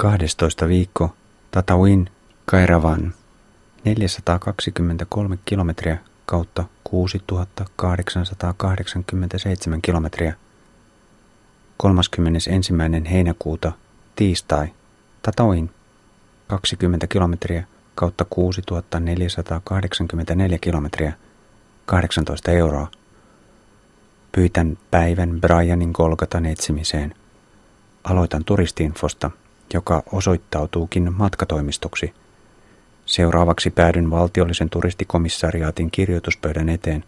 12 viikko Tatawin Kairavan 423 kilometriä kautta 6887 kilometriä. 31. heinäkuuta tiistai Tatawin 20 kilometriä kautta 6484 kilometriä 18 euroa. Pyytän päivän Brianin Kolkatan etsimiseen. Aloitan turistinfosta joka osoittautuukin matkatoimistoksi. Seuraavaksi päädyn valtiollisen turistikomissariaatin kirjoituspöydän eteen.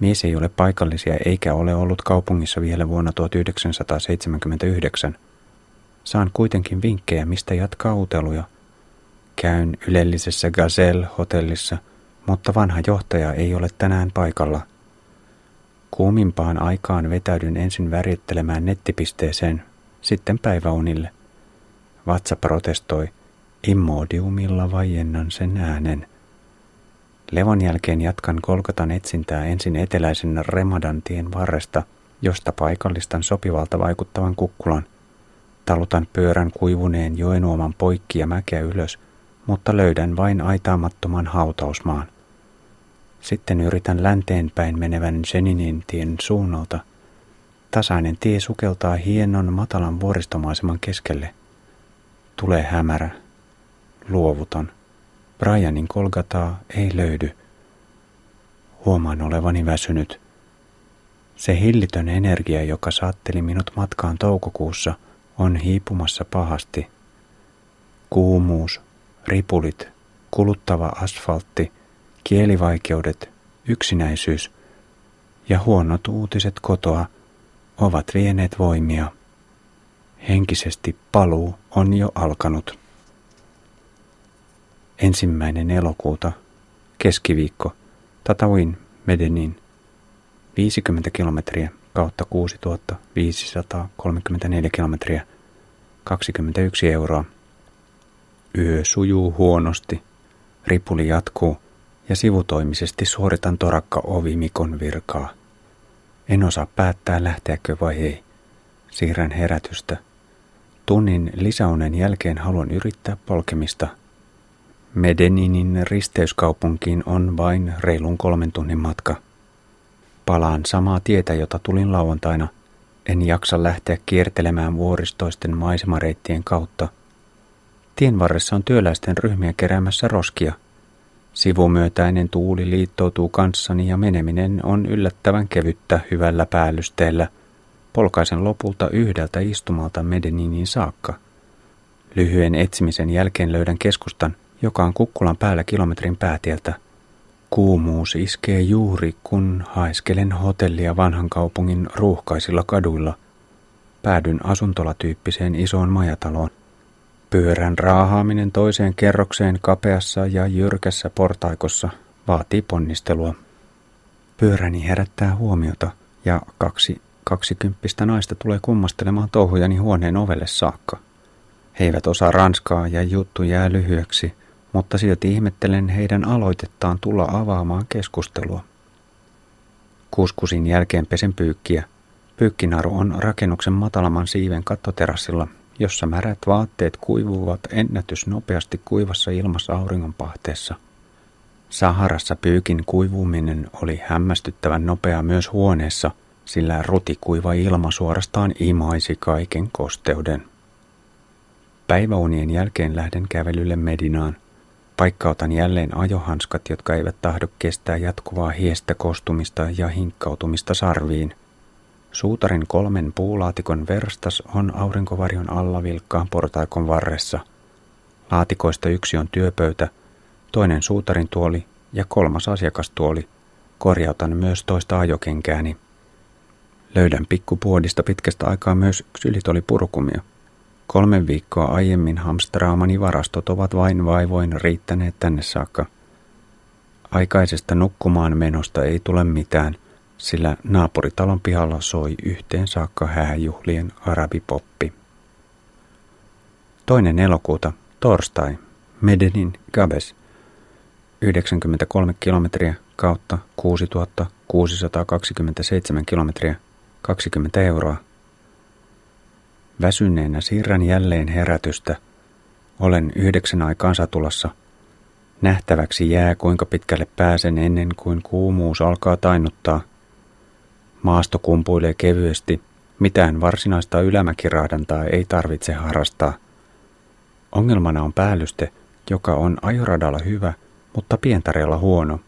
Mies ei ole paikallisia eikä ole ollut kaupungissa vielä vuonna 1979. Saan kuitenkin vinkkejä, mistä jatkaa uteluja. Käyn ylellisessä Gazelle-hotellissa, mutta vanha johtaja ei ole tänään paikalla. Kuumimpaan aikaan vetäydyn ensin värittelemään nettipisteeseen, sitten päiväunille. Vatsa protestoi, immodiumilla vaiennan sen äänen. Levon jälkeen jatkan Kolkatan etsintää ensin eteläisen Remadantien varresta, josta paikallistan sopivalta vaikuttavan kukkulan. Talutan pyörän kuivuneen joenuoman poikki ja mäkeä ylös, mutta löydän vain aitaamattoman hautausmaan. Sitten yritän länteenpäin menevän Jeninin tien suunnalta. Tasainen tie sukeltaa hienon matalan vuoristomaiseman keskelle – Tulee hämärä. Luovuton. Brianin kolgataa ei löydy. Huomaan olevani väsynyt. Se hillitön energia, joka saatteli minut matkaan toukokuussa, on hiipumassa pahasti. Kuumuus, ripulit, kuluttava asfaltti, kielivaikeudet, yksinäisyys ja huonot uutiset kotoa ovat vieneet voimia. Henkisesti paluu on jo alkanut. Ensimmäinen elokuuta, keskiviikko, Tatawin, Medenin, 50 kilometriä kautta 6534 kilometriä, 21 euroa. Yö sujuu huonosti, ripuli jatkuu ja sivutoimisesti suoritan torakka ovimikon virkaa. En osaa päättää lähteäkö vai ei. Siirrän herätystä Tunnin lisäunen jälkeen haluan yrittää polkemista. Medeninin risteyskaupunkiin on vain reilun kolmen tunnin matka. Palaan samaa tietä, jota tulin lauantaina. En jaksa lähteä kiertelemään vuoristoisten maisemareittien kautta. Tien varressa on työläisten ryhmiä keräämässä roskia. Sivumyötäinen tuuli liittoutuu kanssani ja meneminen on yllättävän kevyttä hyvällä päällysteellä – Polkaisen lopulta yhdeltä istumalta Medeniniin saakka. Lyhyen etsimisen jälkeen löydän keskustan, joka on kukkulan päällä kilometrin päätieltä. Kuumuus iskee juuri, kun haiskelen hotellia vanhan kaupungin ruuhkaisilla kaduilla. Päädyn asuntolatyyppiseen isoon majataloon. Pyörän raahaaminen toiseen kerrokseen kapeassa ja jyrkässä portaikossa vaatii ponnistelua. Pyöräni herättää huomiota ja kaksi Kaksikymppistä naista tulee kummastelemaan touhujani huoneen ovelle saakka. He eivät osaa ranskaa ja juttu jää lyhyeksi, mutta silti ihmettelen heidän aloitettaan tulla avaamaan keskustelua. Kuskusin jälkeen pesen pyykkiä. Pyykkinaru on rakennuksen matalaman siiven kattoterassilla, jossa märät vaatteet kuivuvat ennätys nopeasti kuivassa ilmassa auringonpahteessa. Saharassa pyykin kuivuminen oli hämmästyttävän nopea myös huoneessa – sillä rutikuiva ilma suorastaan imaisi kaiken kosteuden. Päiväunien jälkeen lähden kävelylle Medinaan. Paikkautan jälleen ajohanskat, jotka eivät tahdo kestää jatkuvaa hiestä kostumista ja hinkkautumista sarviin. Suutarin kolmen puulaatikon verstas on aurinkovarjon alla vilkkaan portaikon varressa. Laatikoista yksi on työpöytä, toinen suutarin tuoli ja kolmas asiakastuoli. Korjautan myös toista ajokenkääni. Löydän pikkupuodista pitkästä aikaa myös ksylitolipurkumia. Kolmen viikkoa aiemmin hamstraamani varastot ovat vain vaivoin riittäneet tänne saakka. Aikaisesta nukkumaan menosta ei tule mitään, sillä naapuritalon pihalla soi yhteen saakka hääjuhlien arabipoppi. Toinen elokuuta, torstai, Medenin Gabes, 93 kilometriä kautta 6627 kilometriä 20 euroa. Väsyneenä siirrän jälleen herätystä. Olen yhdeksän aikaan satulassa. Nähtäväksi jää, kuinka pitkälle pääsen ennen kuin kuumuus alkaa tainuttaa. Maasto kumpuilee kevyesti, mitään varsinaista ylämäkirahdantaa ei tarvitse harrastaa. Ongelmana on päällyste, joka on ajoradalla hyvä, mutta pientareella huono.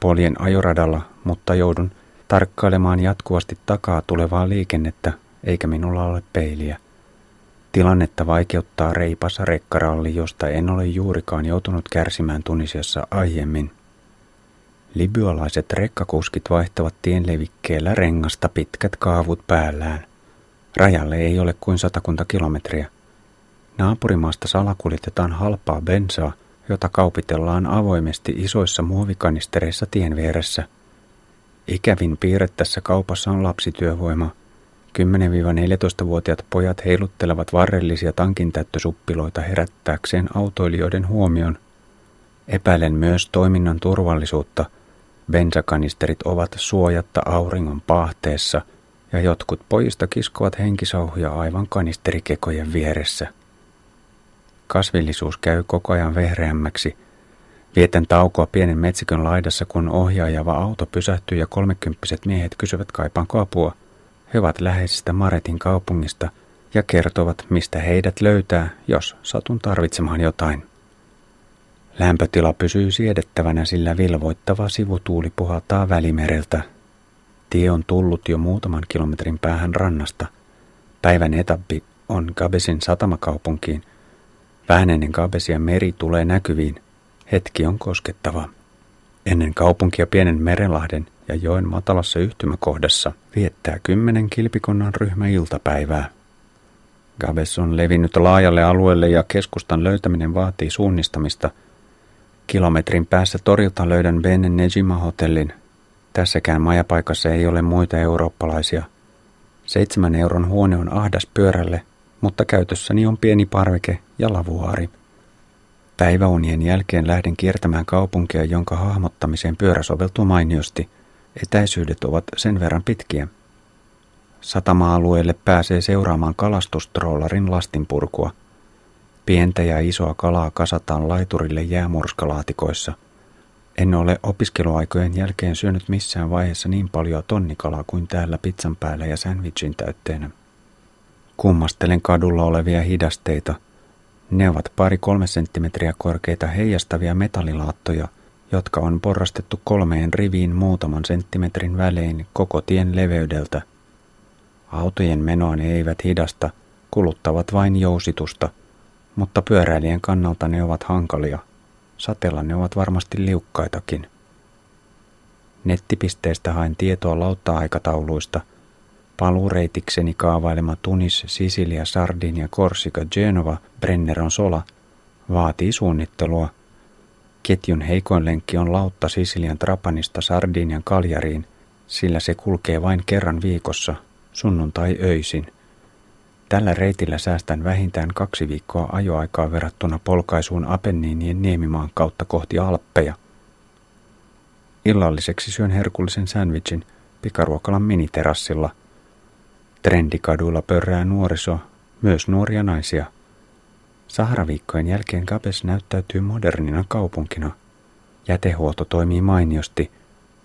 Poljen ajoradalla, mutta joudun tarkkailemaan jatkuvasti takaa tulevaa liikennettä, eikä minulla ole peiliä. Tilannetta vaikeuttaa reipas rekkaralli, josta en ole juurikaan joutunut kärsimään Tunisiassa aiemmin. Libyalaiset rekkakuskit vaihtavat tienlevikkeellä rengasta pitkät kaavut päällään. Rajalle ei ole kuin satakunta kilometriä. Naapurimaasta salakuljetetaan halpaa bensaa, jota kaupitellaan avoimesti isoissa muovikanistereissa tien vieressä. Ikävin piirre tässä kaupassa on lapsityövoima – 10-14-vuotiaat pojat heiluttelevat varrellisia tankintäyttösuppiloita herättääkseen autoilijoiden huomion. Epäilen myös toiminnan turvallisuutta. Bensakanisterit ovat suojatta auringon paahteessa ja jotkut pojista kiskovat henkisauhuja aivan kanisterikekojen vieressä. Kasvillisuus käy koko ajan vehreämmäksi. Vietän taukoa pienen metsikön laidassa, kun ohjaajava auto pysähtyy ja kolmekymppiset miehet kysyvät kaipaanko apua – he ovat läheisestä Maretin kaupungista ja kertovat, mistä heidät löytää, jos satun tarvitsemaan jotain. Lämpötila pysyy siedettävänä, sillä vilvoittava sivutuuli puhaltaa välimereltä. Tie on tullut jo muutaman kilometrin päähän rannasta. Päivän etappi on Gabesin satamakaupunkiin. Vähän ennen Gabesia meri tulee näkyviin. Hetki on koskettava. Ennen kaupunkia pienen merenlahden ja joen matalassa yhtymäkohdassa viettää kymmenen kilpikonnan ryhmä iltapäivää. Gabes on levinnyt laajalle alueelle ja keskustan löytäminen vaatii suunnistamista. Kilometrin päässä torilta löydän Ben Nejima-hotellin. Tässäkään majapaikassa ei ole muita eurooppalaisia. Seitsemän euron huone on ahdas pyörälle, mutta käytössäni on pieni parveke ja lavuaari. Päiväunien jälkeen lähden kiertämään kaupunkia, jonka hahmottamiseen pyörä soveltuu mainiosti – Etäisyydet ovat sen verran pitkiä. Satama-alueelle pääsee seuraamaan kalastustrollarin lastinpurkua. Pientä ja isoa kalaa kasataan laiturille jäämurskalaatikoissa. En ole opiskeluaikojen jälkeen syönyt missään vaiheessa niin paljon tonnikalaa kuin täällä pizzan päällä ja sandwichin täytteenä. Kummastelen kadulla olevia hidasteita. Ne ovat pari kolme senttimetriä korkeita heijastavia metallilaattoja, jotka on porrastettu kolmeen riviin muutaman senttimetrin välein koko tien leveydeltä. Autojen menoa ne eivät hidasta, kuluttavat vain jousitusta, mutta pyöräilijän kannalta ne ovat hankalia. Satella ne ovat varmasti liukkaitakin. Nettipisteestä haen tietoa lautta-aikatauluista. Paluureitikseni kaavailema Tunis, Sisilia, Sardinia, Korsika, Genova, Brenneron Sola vaatii suunnittelua – Ketjun heikoin lenkki on lautta Sisilian Trapanista Sardinian Kaljariin, sillä se kulkee vain kerran viikossa, sunnuntai öisin. Tällä reitillä säästän vähintään kaksi viikkoa ajoaikaa verrattuna polkaisuun Apenniinien niemimaan kautta kohti Alppeja. Illalliseksi syön herkullisen sandwichin pikaruokalan miniterassilla. Trendikaduilla pörrää nuoriso, myös nuoria naisia – Saharaviikkojen jälkeen Gabes näyttäytyy modernina kaupunkina. Jätehuolto toimii mainiosti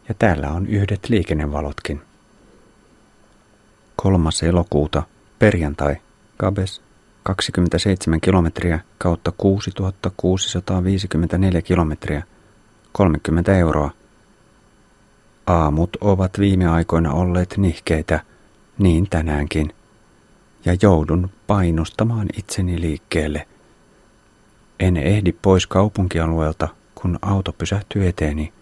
ja täällä on yhdet liikennevalotkin. Kolmas elokuuta, perjantai, Gabes, 27 kilometriä kautta 6654 kilometriä, 30 euroa. Aamut ovat viime aikoina olleet nihkeitä, niin tänäänkin, ja joudun painostamaan itseni liikkeelle. En ehdi pois kaupunkialueelta, kun auto pysähtyy eteeni.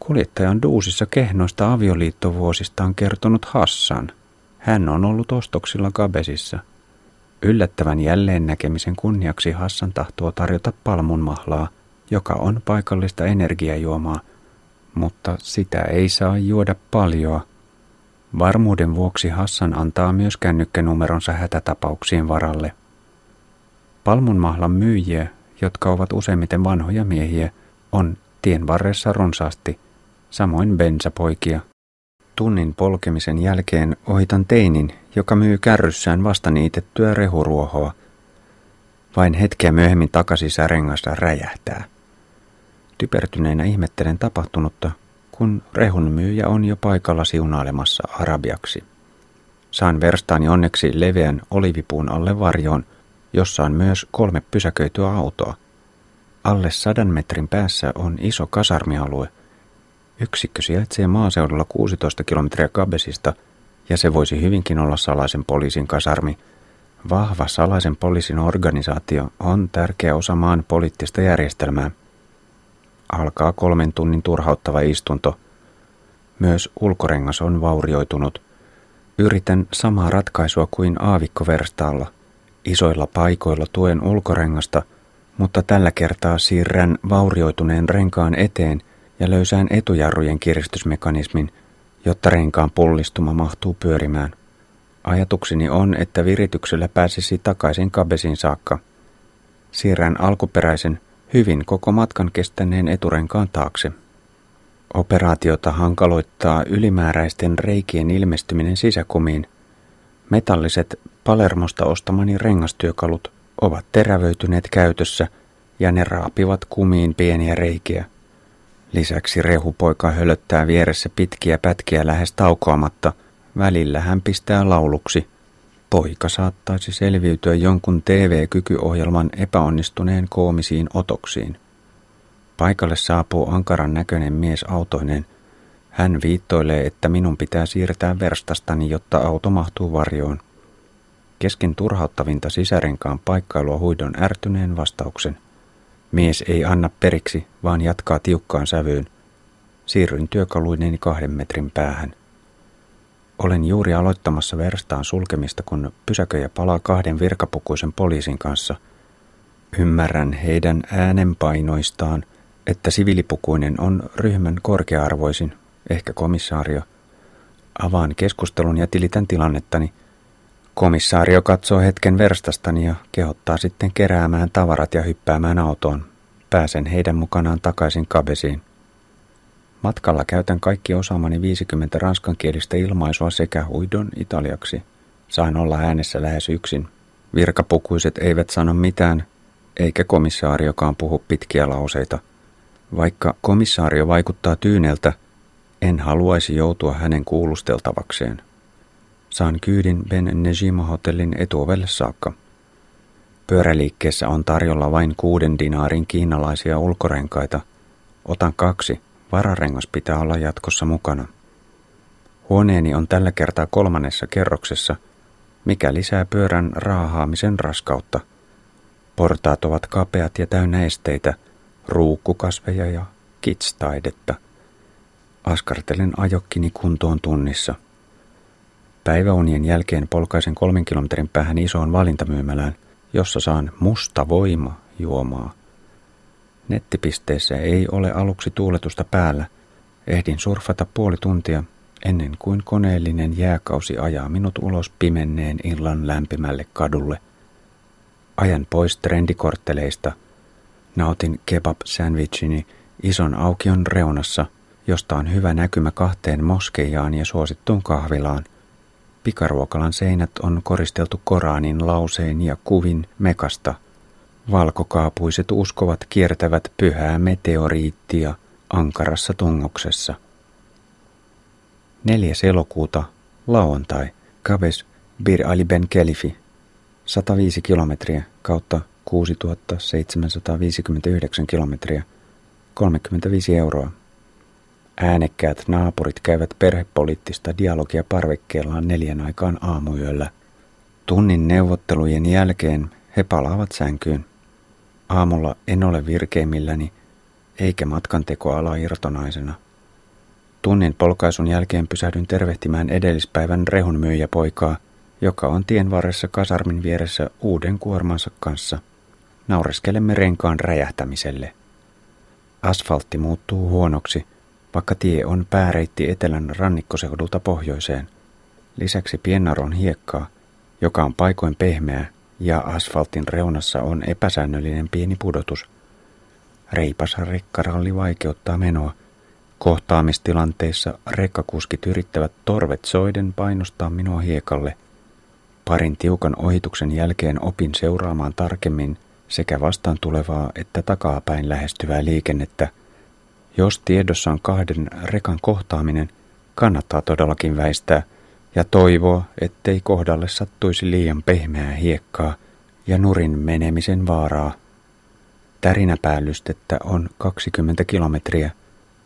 Kuljettajan duusissa kehnoista avioliittovuosistaan kertonut Hassan. Hän on ollut ostoksilla Gabesissa. Yllättävän jälleen näkemisen kunniaksi Hassan tahtoo tarjota palmunmahlaa, joka on paikallista energiajuomaa, mutta sitä ei saa juoda paljoa. Varmuuden vuoksi Hassan antaa myös kännykkänumeronsa hätätapauksien varalle. Palmunmahlan myyjiä jotka ovat useimmiten vanhoja miehiä, on tien varressa runsaasti, samoin bensapoikia. Tunnin polkemisen jälkeen ohitan teinin, joka myy kärryssään vasta niitettyä rehuruohoa. Vain hetkeä myöhemmin takasisärengas räjähtää. Typertyneenä ihmettelen tapahtunutta, kun rehunmyyjä on jo paikalla siunailemassa arabiaksi. Saan verstaani onneksi leveän olivipuun alle varjoon, jossa on myös kolme pysäköityä autoa. Alle sadan metrin päässä on iso kasarmialue. Yksikkö sijaitsee maaseudulla 16 kilometriä Kabesista ja se voisi hyvinkin olla salaisen poliisin kasarmi. Vahva salaisen poliisin organisaatio on tärkeä osa maan poliittista järjestelmää. Alkaa kolmen tunnin turhauttava istunto. Myös ulkorengas on vaurioitunut – Yritän samaa ratkaisua kuin aavikkoverstaalla. Isoilla paikoilla tuen ulkorengasta, mutta tällä kertaa siirrän vaurioituneen renkaan eteen ja löysään etujarrujen kiristysmekanismin, jotta renkaan pullistuma mahtuu pyörimään. Ajatukseni on, että virityksellä pääsisi takaisin kabesin saakka. Siirrän alkuperäisen, hyvin koko matkan kestäneen eturenkaan taakse. Operaatiota hankaloittaa ylimääräisten reikien ilmestyminen sisäkumiin. Metalliset Palermosta ostamani rengastyökalut ovat terävöityneet käytössä ja ne raapivat kumiin pieniä reikiä. Lisäksi rehupoika hölöttää vieressä pitkiä pätkiä lähes taukoamatta. Välillä hän pistää lauluksi. Poika saattaisi selviytyä jonkun TV-kykyohjelman epäonnistuneen koomisiin otoksiin. Paikalle saapuu ankaran näköinen mies autoinen. Hän viittoilee, että minun pitää siirtää verstastani, jotta auto mahtuu varjoon. Kesken turhauttavinta sisärenkaan paikkailua huidon ärtyneen vastauksen. Mies ei anna periksi, vaan jatkaa tiukkaan sävyyn. Siirryn työkaluineni kahden metrin päähän. Olen juuri aloittamassa verstaan sulkemista, kun pysäköjä palaa kahden virkapukuisen poliisin kanssa. Ymmärrän heidän äänenpainoistaan – että siviilipukuinen on ryhmän korkearvoisin, ehkä komissaario. Avaan keskustelun ja tilitän tilannettani. Komissaario katsoo hetken verstastani ja kehottaa sitten keräämään tavarat ja hyppäämään autoon. Pääsen heidän mukanaan takaisin kabesiin. Matkalla käytän kaikki osaamani 50 ranskankielistä ilmaisua sekä huidon italiaksi. Sain olla äänessä lähes yksin. Virkapukuiset eivät sano mitään, eikä komissaariokaan puhu pitkiä lauseita – vaikka komissaario vaikuttaa tyyneltä, en haluaisi joutua hänen kuulusteltavakseen. Saan kyydin Ben Nejima-hotellin etuovelle saakka. Pyöräliikkeessä on tarjolla vain kuuden dinaarin kiinalaisia ulkorenkaita. Otan kaksi. Vararengas pitää olla jatkossa mukana. Huoneeni on tällä kertaa kolmannessa kerroksessa, mikä lisää pyörän raahaamisen raskautta. Portaat ovat kapeat ja täynnä esteitä – ruukkukasveja ja kitstaidetta. Askartelen ajokkini kuntoon tunnissa. Päiväunien jälkeen polkaisen kolmen kilometrin päähän isoon valintamyymälään, jossa saan musta voima juomaa. Nettipisteessä ei ole aluksi tuuletusta päällä. Ehdin surfata puoli tuntia ennen kuin koneellinen jääkausi ajaa minut ulos pimenneen illan lämpimälle kadulle. Ajan pois trendikortteleista – Nautin kebab-sandwichini ison aukion reunassa, josta on hyvä näkymä kahteen moskeijaan ja suosittuun kahvilaan. Pikaruokalan seinät on koristeltu Koranin lausein ja kuvin mekasta. Valkokaapuiset uskovat kiertävät pyhää meteoriittia ankarassa tungoksessa. 4. elokuuta, lauantai, Kabes Bir Ali Ben Kelifi, 105 kilometriä kautta 6759 kilometriä, 35 euroa. Äänekkäät naapurit käyvät perhepoliittista dialogia parvekkeellaan neljän aikaan aamuyöllä. Tunnin neuvottelujen jälkeen he palaavat sänkyyn. Aamulla en ole virkeimmilläni, eikä matkantekoala irtonaisena. Tunnin polkaisun jälkeen pysähdyn tervehtimään edellispäivän rehunmyyjäpoikaa, joka on tien varressa kasarmin vieressä uuden kuormansa kanssa – Naureskelemme renkaan räjähtämiselle. Asfaltti muuttuu huonoksi, vaikka tie on pääreitti etelän rannikkoseudulta pohjoiseen. Lisäksi Piennaron hiekkaa, joka on paikoin pehmeä, ja asfaltin reunassa on epäsäännöllinen pieni pudotus. Reipas rekkaralli vaikeuttaa menoa. Kohtaamistilanteissa rekkakuskit yrittävät torvet soiden painostaa minua hiekalle. Parin tiukan ohituksen jälkeen opin seuraamaan tarkemmin sekä vastaan tulevaa että takapäin lähestyvää liikennettä. Jos tiedossa on kahden rekan kohtaaminen, kannattaa todellakin väistää ja toivoa, ettei kohdalle sattuisi liian pehmeää hiekkaa ja nurin menemisen vaaraa. Tärinäpäällystettä on 20 kilometriä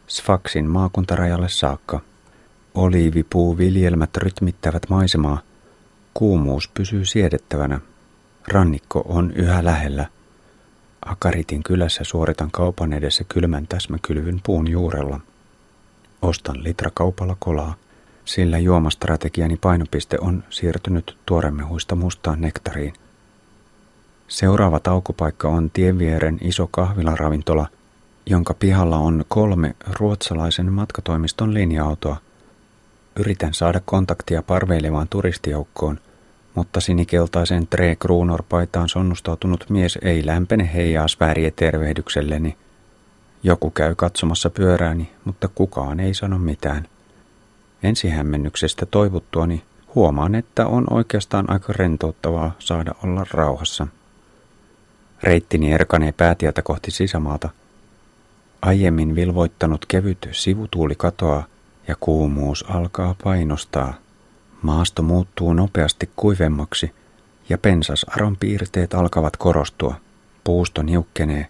Sfaksin maakuntarajalle saakka. Oliivipuuviljelmät rytmittävät maisemaa. Kuumuus pysyy siedettävänä. Rannikko on yhä lähellä. Akaritin kylässä suoritan kaupan edessä kylmän täsmäkylvyn puun juurella. Ostan litra kaupalla kolaa, sillä juomastrategiani painopiste on siirtynyt tuoremehuista mustaan nektariin. Seuraava taukopaikka on tienvieren iso kahvilaravintola, jonka pihalla on kolme ruotsalaisen matkatoimiston linja-autoa. Yritän saada kontaktia parveilevaan turistijoukkoon, mutta sinikeltaisen Tre Kruunor-paitaan sonnustautunut mies ei lämpene heijaasvääriä tervehdykselleni. Joku käy katsomassa pyörääni, mutta kukaan ei sano mitään. Ensihämmennyksestä toivuttuani huomaan, että on oikeastaan aika rentouttavaa saada olla rauhassa. Reittini erkanee päätieltä kohti sisämaata. Aiemmin vilvoittanut kevyt sivutuuli katoaa ja kuumuus alkaa painostaa. Maasto muuttuu nopeasti kuivemmaksi ja pensasaron piirteet alkavat korostua. Puusto niukkenee.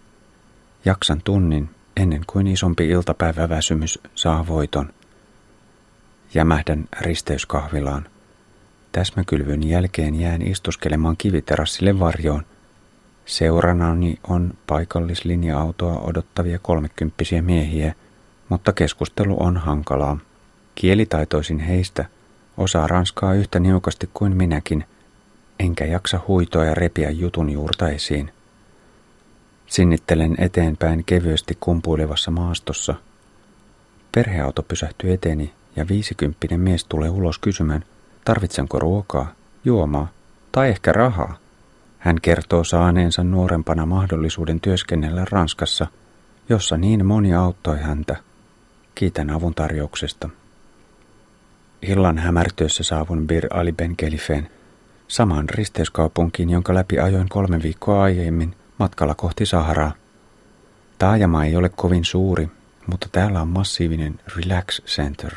Jaksan tunnin ennen kuin isompi iltapäiväväsymys saa voiton. Jämähdän risteyskahvilaan. Täsmäkylvyn jälkeen jään istuskelemaan kiviterassille varjoon. Seuranani on paikallislinja-autoa odottavia kolmekymppisiä miehiä, mutta keskustelu on hankalaa. Kielitaitoisin heistä osaa ranskaa yhtä niukasti kuin minäkin, enkä jaksa huitoa ja repiä jutun juurta esiin. Sinnittelen eteenpäin kevyesti kumpuilevassa maastossa. Perheauto pysähtyy eteeni ja viisikymppinen mies tulee ulos kysymään, tarvitsenko ruokaa, juomaa tai ehkä rahaa. Hän kertoo saaneensa nuorempana mahdollisuuden työskennellä Ranskassa, jossa niin moni auttoi häntä. Kiitän avun tarjouksesta. Illan hämärtyessä saavun Bir Ali Ben Kelifeen, samaan risteyskaupunkiin, jonka läpi ajoin kolme viikkoa aiemmin matkalla kohti Saharaa. Taajama ei ole kovin suuri, mutta täällä on massiivinen Relax Center,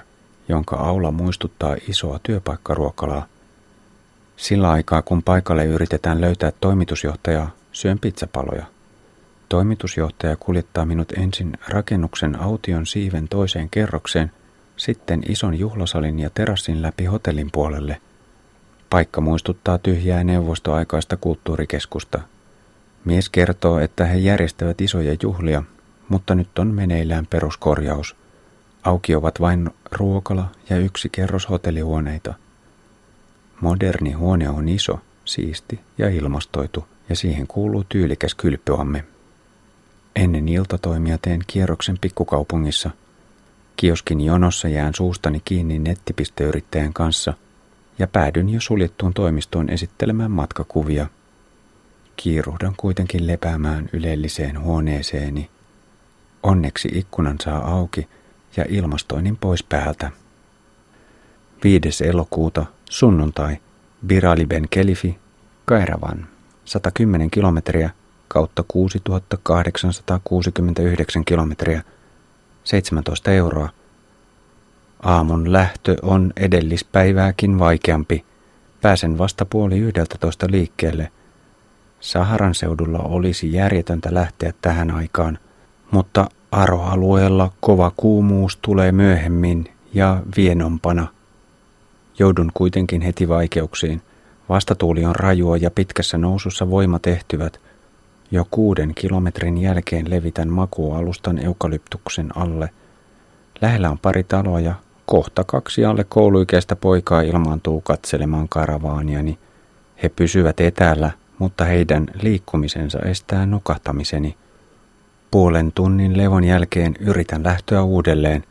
jonka aula muistuttaa isoa työpaikkaruokalaa – sillä aikaa, kun paikalle yritetään löytää toimitusjohtajaa, syön pizzapaloja. Toimitusjohtaja kuljettaa minut ensin rakennuksen aution siiven toiseen kerrokseen, sitten ison juhlasalin ja terassin läpi hotellin puolelle. Paikka muistuttaa tyhjää neuvostoaikaista kulttuurikeskusta. Mies kertoo, että he järjestävät isoja juhlia, mutta nyt on meneillään peruskorjaus. Auki ovat vain ruokala ja yksi kerros hotellihuoneita – Moderni huone on iso, siisti ja ilmastoitu, ja siihen kuuluu tyylikäs kylpyamme. Ennen iltatoimia teen kierroksen pikkukaupungissa. Kioskin jonossa jään suustani kiinni nettipisteyrittäjän kanssa ja päädyn jo suljettuun toimistoon esittelemään matkakuvia. Kiiruhdan kuitenkin lepäämään ylelliseen huoneeseeni. Onneksi ikkunan saa auki ja ilmastoinnin pois päältä. 5. elokuuta Sunnuntai. Birali Ben Kelifi, Kairavan. 110 kilometriä kautta 6869 kilometriä. 17 euroa. Aamun lähtö on edellispäivääkin vaikeampi. Pääsen vasta puoli yhdeltätoista liikkeelle. Saharan seudulla olisi järjetöntä lähteä tähän aikaan, mutta Aroalueella kova kuumuus tulee myöhemmin ja vienompana – Joudun kuitenkin heti vaikeuksiin. Vastatuuli on rajua ja pitkässä nousussa voimat ehtyvät. Jo kuuden kilometrin jälkeen levitän makualustan eukalyptuksen alle. Lähellä on pari taloa ja kohta kaksi alle kouluikäistä poikaa ilmaantuu katselemaan karavaaniani. He pysyvät etäällä, mutta heidän liikkumisensa estää nukahtamiseni. Puolen tunnin levon jälkeen yritän lähtöä uudelleen.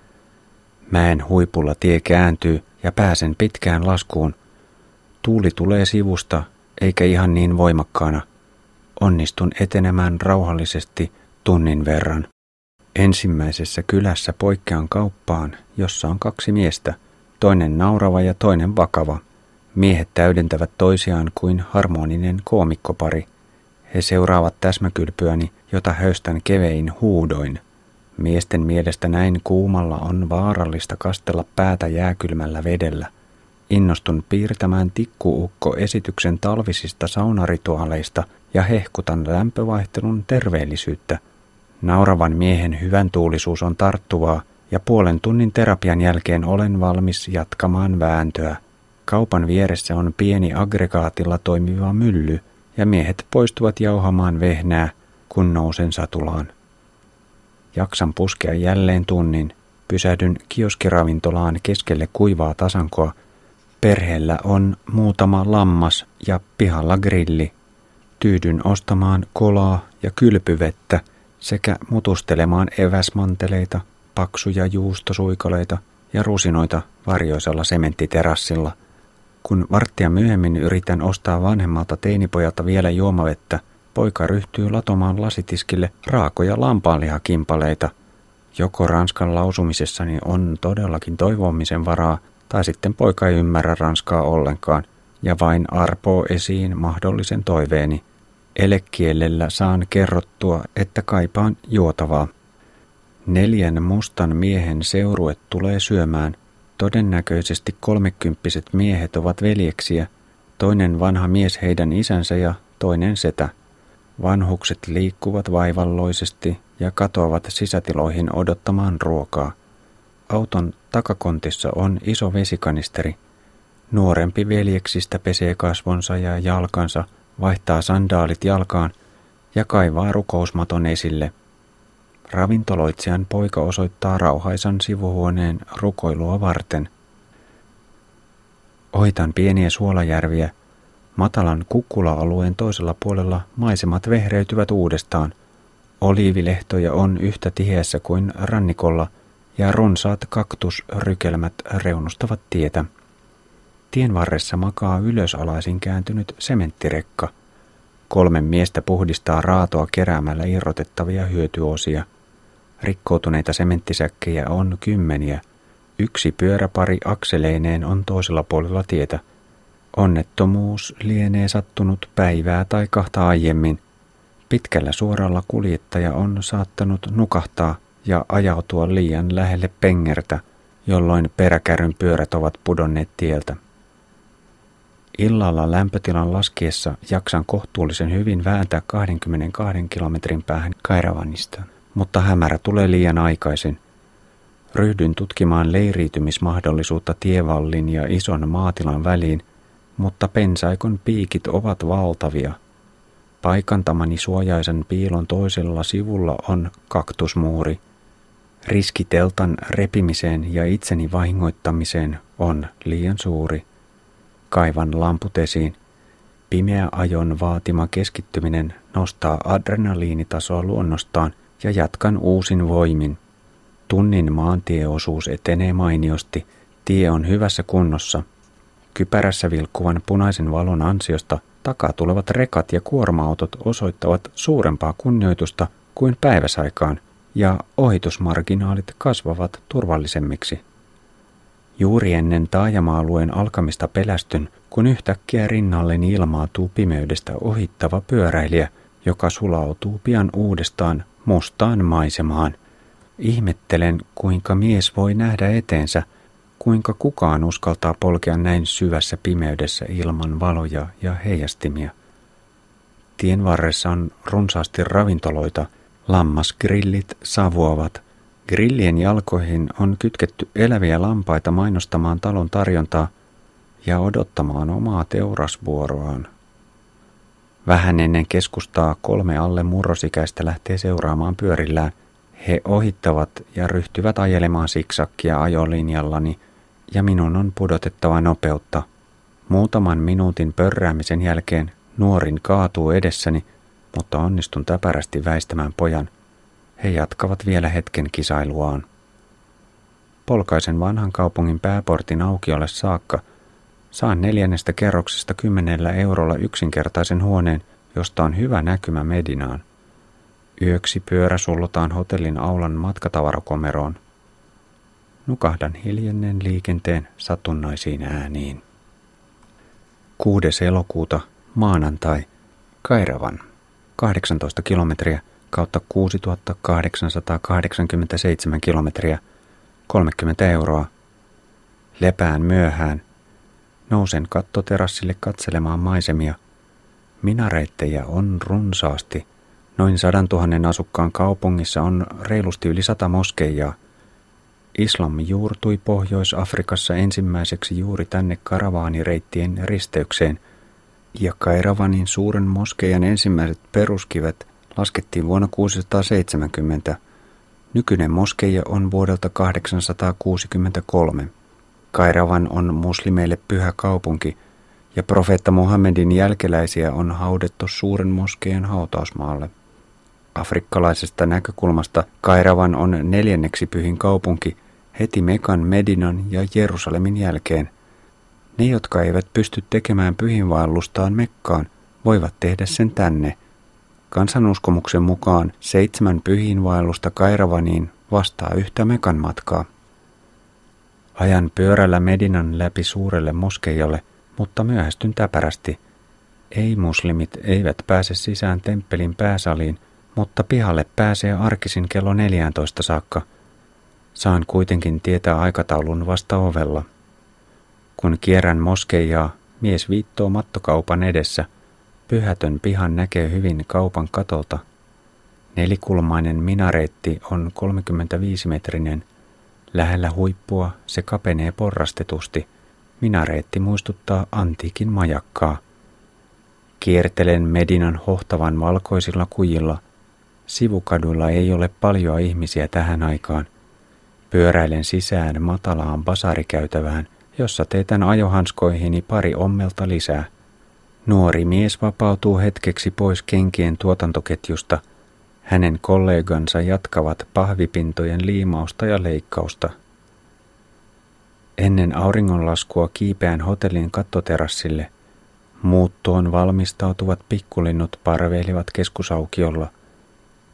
Mäen huipulla tie kääntyy ja pääsen pitkään laskuun. Tuuli tulee sivusta, eikä ihan niin voimakkaana. Onnistun etenemään rauhallisesti tunnin verran. Ensimmäisessä kylässä poikkean kauppaan, jossa on kaksi miestä, toinen naurava ja toinen vakava. Miehet täydentävät toisiaan kuin harmoninen koomikkopari. He seuraavat täsmäkylpyäni, jota höystän kevein huudoin. Miesten mielestä näin kuumalla on vaarallista kastella päätä jääkylmällä vedellä. Innostun piirtämään tikkuukko-esityksen talvisista saunarituaaleista ja hehkutan lämpövaihtelun terveellisyyttä. Nauravan miehen hyvän tuulisuus on tarttuvaa ja puolen tunnin terapian jälkeen olen valmis jatkamaan vääntöä. Kaupan vieressä on pieni aggregaatilla toimiva mylly ja miehet poistuvat jauhamaan vehnää, kun nousen satulaan. Jaksan puskea jälleen tunnin. Pysähdyn kioskiravintolaan keskelle kuivaa tasankoa. Perheellä on muutama lammas ja pihalla grilli. Tyydyn ostamaan kolaa ja kylpyvettä sekä mutustelemaan eväsmanteleita, paksuja juustosuikaleita ja rusinoita varjoisella sementtiterassilla. Kun varttia myöhemmin yritän ostaa vanhemmalta teinipojalta vielä juomavettä – poika ryhtyy latomaan lasitiskille raakoja lampaanlihakimpaleita. Joko ranskan lausumisessani on todellakin toivomisen varaa, tai sitten poika ei ymmärrä ranskaa ollenkaan, ja vain arpoo esiin mahdollisen toiveeni. Elekielellä saan kerrottua, että kaipaan juotavaa. Neljän mustan miehen seurue tulee syömään. Todennäköisesti kolmekymppiset miehet ovat veljeksiä, toinen vanha mies heidän isänsä ja toinen setä. Vanhukset liikkuvat vaivalloisesti ja katoavat sisätiloihin odottamaan ruokaa. Auton takakontissa on iso vesikanisteri. Nuorempi veljeksistä pesee kasvonsa ja jalkansa, vaihtaa sandaalit jalkaan ja kaivaa rukousmaton esille. Ravintoloitsijan poika osoittaa rauhaisan sivuhuoneen rukoilua varten. Ohitan pieniä suolajärviä – Matalan kukkula-alueen toisella puolella maisemat vehreytyvät uudestaan. Oliivilehtoja on yhtä tiheässä kuin rannikolla ja runsaat kaktusrykelmät reunustavat tietä. Tien varressa makaa ylösalaisin kääntynyt sementtirekka. Kolme miestä puhdistaa raatoa keräämällä irrotettavia hyötyosia. Rikkoutuneita sementtisäkkejä on kymmeniä. Yksi pyöräpari akseleineen on toisella puolella tietä – Onnettomuus lienee sattunut päivää tai kahta aiemmin. Pitkällä suoralla kuljettaja on saattanut nukahtaa ja ajautua liian lähelle pengertä, jolloin peräkärryn pyörät ovat pudonneet tieltä. Illalla lämpötilan laskiessa jaksan kohtuullisen hyvin vääntää 22 kilometrin päähän Kairavanista, mutta hämärä tulee liian aikaisin. Ryhdyn tutkimaan leiriytymismahdollisuutta tievallin ja ison maatilan väliin – mutta pensaikon piikit ovat valtavia. Paikantamani suojaisen piilon toisella sivulla on kaktusmuuri. Riski teltan repimiseen ja itseni vahingoittamiseen on liian suuri. Kaivan lamput esiin. Pimeä ajon vaatima keskittyminen nostaa adrenaliinitasoa luonnostaan ja jatkan uusin voimin. Tunnin maantieosuus etenee mainiosti. Tie on hyvässä kunnossa – Kypärässä vilkkuvan punaisen valon ansiosta takaa tulevat rekat ja kuorma-autot osoittavat suurempaa kunnioitusta kuin päiväsaikaan, ja ohitusmarginaalit kasvavat turvallisemmiksi. Juuri ennen taajama-alueen alkamista pelästyn, kun yhtäkkiä rinnalleni ilmaatuu pimeydestä ohittava pyöräilijä, joka sulautuu pian uudestaan mustaan maisemaan. Ihmettelen, kuinka mies voi nähdä eteensä – Kuinka kukaan uskaltaa polkea näin syvässä pimeydessä ilman valoja ja heijastimia? Tien varressa on runsaasti ravintoloita, lammasgrillit savuavat. Grillien jalkoihin on kytketty eläviä lampaita mainostamaan talon tarjontaa ja odottamaan omaa teurasvuoroaan. Vähän ennen keskustaa kolme alle murrosikäistä lähtee seuraamaan pyörillään. He ohittavat ja ryhtyvät ajelemaan siksakkia ajolinjallani ja minun on pudotettava nopeutta. Muutaman minuutin pörräämisen jälkeen nuorin kaatuu edessäni, mutta onnistun täpärästi väistämään pojan. He jatkavat vielä hetken kisailuaan. Polkaisen vanhan kaupungin pääportin aukiolle saakka. Saan neljännestä kerroksesta kymmenellä eurolla yksinkertaisen huoneen, josta on hyvä näkymä Medinaan. Yöksi pyörä sullotaan hotellin aulan matkatavarakomeroon. Nukahdan hiljenneen liikenteen satunnaisiin ääniin. 6. elokuuta maanantai Kairavan 18 kilometriä kautta 6887 kilometriä 30 euroa. Lepään myöhään. Nousen kattoterassille katselemaan maisemia. Minareittejä on runsaasti. Noin sadan tuhannen asukkaan kaupungissa on reilusti yli sata moskeijaa. Islam juurtui Pohjois-Afrikassa ensimmäiseksi juuri tänne karavaanireittien risteykseen, ja Kairavanin suuren moskeijan ensimmäiset peruskivet laskettiin vuonna 670. Nykyinen moskeija on vuodelta 863. Kairavan on muslimeille pyhä kaupunki ja profeetta Muhammedin jälkeläisiä on haudettu suuren moskeijan hautausmaalle. Afrikkalaisesta näkökulmasta Kairavan on neljänneksi pyhin kaupunki heti Mekan, Medinan ja Jerusalemin jälkeen. Ne, jotka eivät pysty tekemään pyhinvaellustaan Mekkaan, voivat tehdä sen tänne – Kansanuskomuksen mukaan seitsemän pyhiinvaellusta Kairavaniin vastaa yhtä mekan matkaa. Ajan pyörällä Medinan läpi suurelle moskeijalle, mutta myöhästyn täpärästi. Ei-muslimit eivät pääse sisään temppelin pääsaliin, mutta pihalle pääsee arkisin kello 14 saakka. Saan kuitenkin tietää aikataulun vasta ovella. Kun kierrän moskeijaa, mies viittoo mattokaupan edessä – Pyhätön pihan näkee hyvin kaupan katolta. Nelikulmainen minareetti on 35-metrinen. Lähellä huippua se kapenee porrastetusti. Minareetti muistuttaa antiikin majakkaa. Kiertelen Medinan hohtavan valkoisilla kujilla. Sivukaduilla ei ole paljon ihmisiä tähän aikaan. Pyöräilen sisään matalaan basarikäytävään, jossa teetän ajohanskoihini pari ommelta lisää – Nuori mies vapautuu hetkeksi pois kenkien tuotantoketjusta. Hänen kollegansa jatkavat pahvipintojen liimausta ja leikkausta. Ennen auringonlaskua kiipeän hotellin kattoterassille. Muuttoon valmistautuvat pikkulinnut parveilivat keskusaukiolla.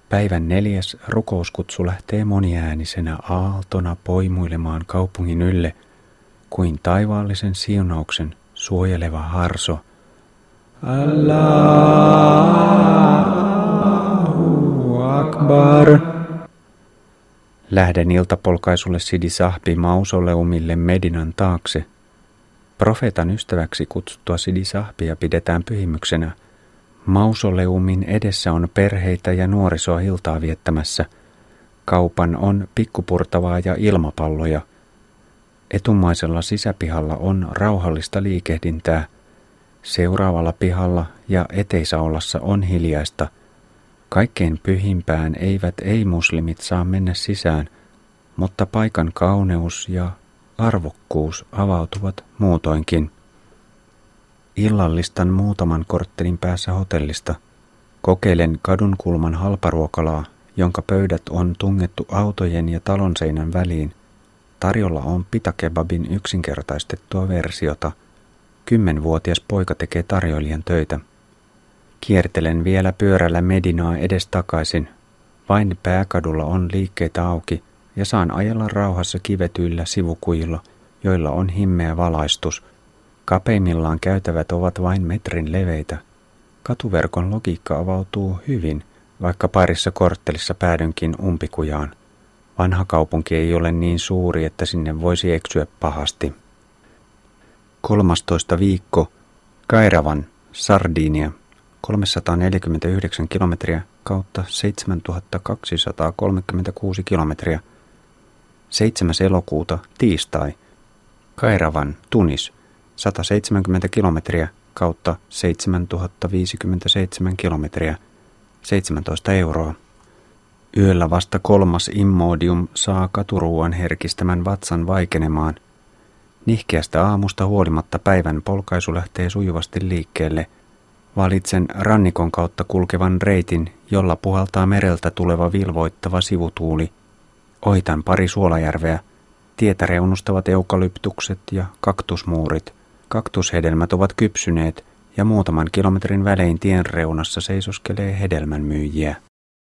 Päivän neljäs rukouskutsu lähtee moniäänisenä aaltona poimuilemaan kaupungin ylle, kuin taivaallisen siunauksen suojeleva harso – Allahu Akbar. Lähden iltapolkaisulle Sidi Sahbi mausoleumille Medinan taakse. Profeetan ystäväksi kutsuttua Sidi Sahbia pidetään pyhimyksenä. Mausoleumin edessä on perheitä ja nuorisoa iltaa viettämässä. Kaupan on pikkupurtavaa ja ilmapalloja. Etumaisella sisäpihalla on rauhallista liikehdintää – Seuraavalla pihalla ja eteisaulassa on hiljaista. Kaikkein pyhimpään eivät ei-muslimit saa mennä sisään, mutta paikan kauneus ja arvokkuus avautuvat muutoinkin. Illallistan muutaman korttelin päässä hotellista. Kokeilen kadunkulman halparuokalaa, jonka pöydät on tungettu autojen ja talonseinän väliin. Tarjolla on pitakebabin yksinkertaistettua versiota – Kymmenvuotias poika tekee tarjoilijan töitä. Kiertelen vielä pyörällä Medinaa edestakaisin. Vain pääkadulla on liikkeitä auki ja saan ajella rauhassa kivetyillä sivukujilla, joilla on himmeä valaistus. Kapeimmillaan käytävät ovat vain metrin leveitä. Katuverkon logiikka avautuu hyvin, vaikka parissa korttelissa päädynkin umpikujaan. Vanha kaupunki ei ole niin suuri, että sinne voisi eksyä pahasti. 13. viikko Kairavan, Sardinia, 349 kilometriä kautta 7236 kilometriä. 7. elokuuta, tiistai, Kairavan, Tunis, 170 kilometriä kautta 7057 kilometriä, 17 euroa. Yöllä vasta kolmas immodium saa katuruuan herkistämän vatsan vaikenemaan – Nihkeästä aamusta huolimatta päivän polkaisu lähtee sujuvasti liikkeelle. Valitsen rannikon kautta kulkevan reitin, jolla puhaltaa mereltä tuleva vilvoittava sivutuuli. Oitan pari suolajärveä. Tietä reunustavat eukalyptukset ja kaktusmuurit. Kaktushedelmät ovat kypsyneet ja muutaman kilometrin välein tien reunassa seisoskelee hedelmänmyyjiä.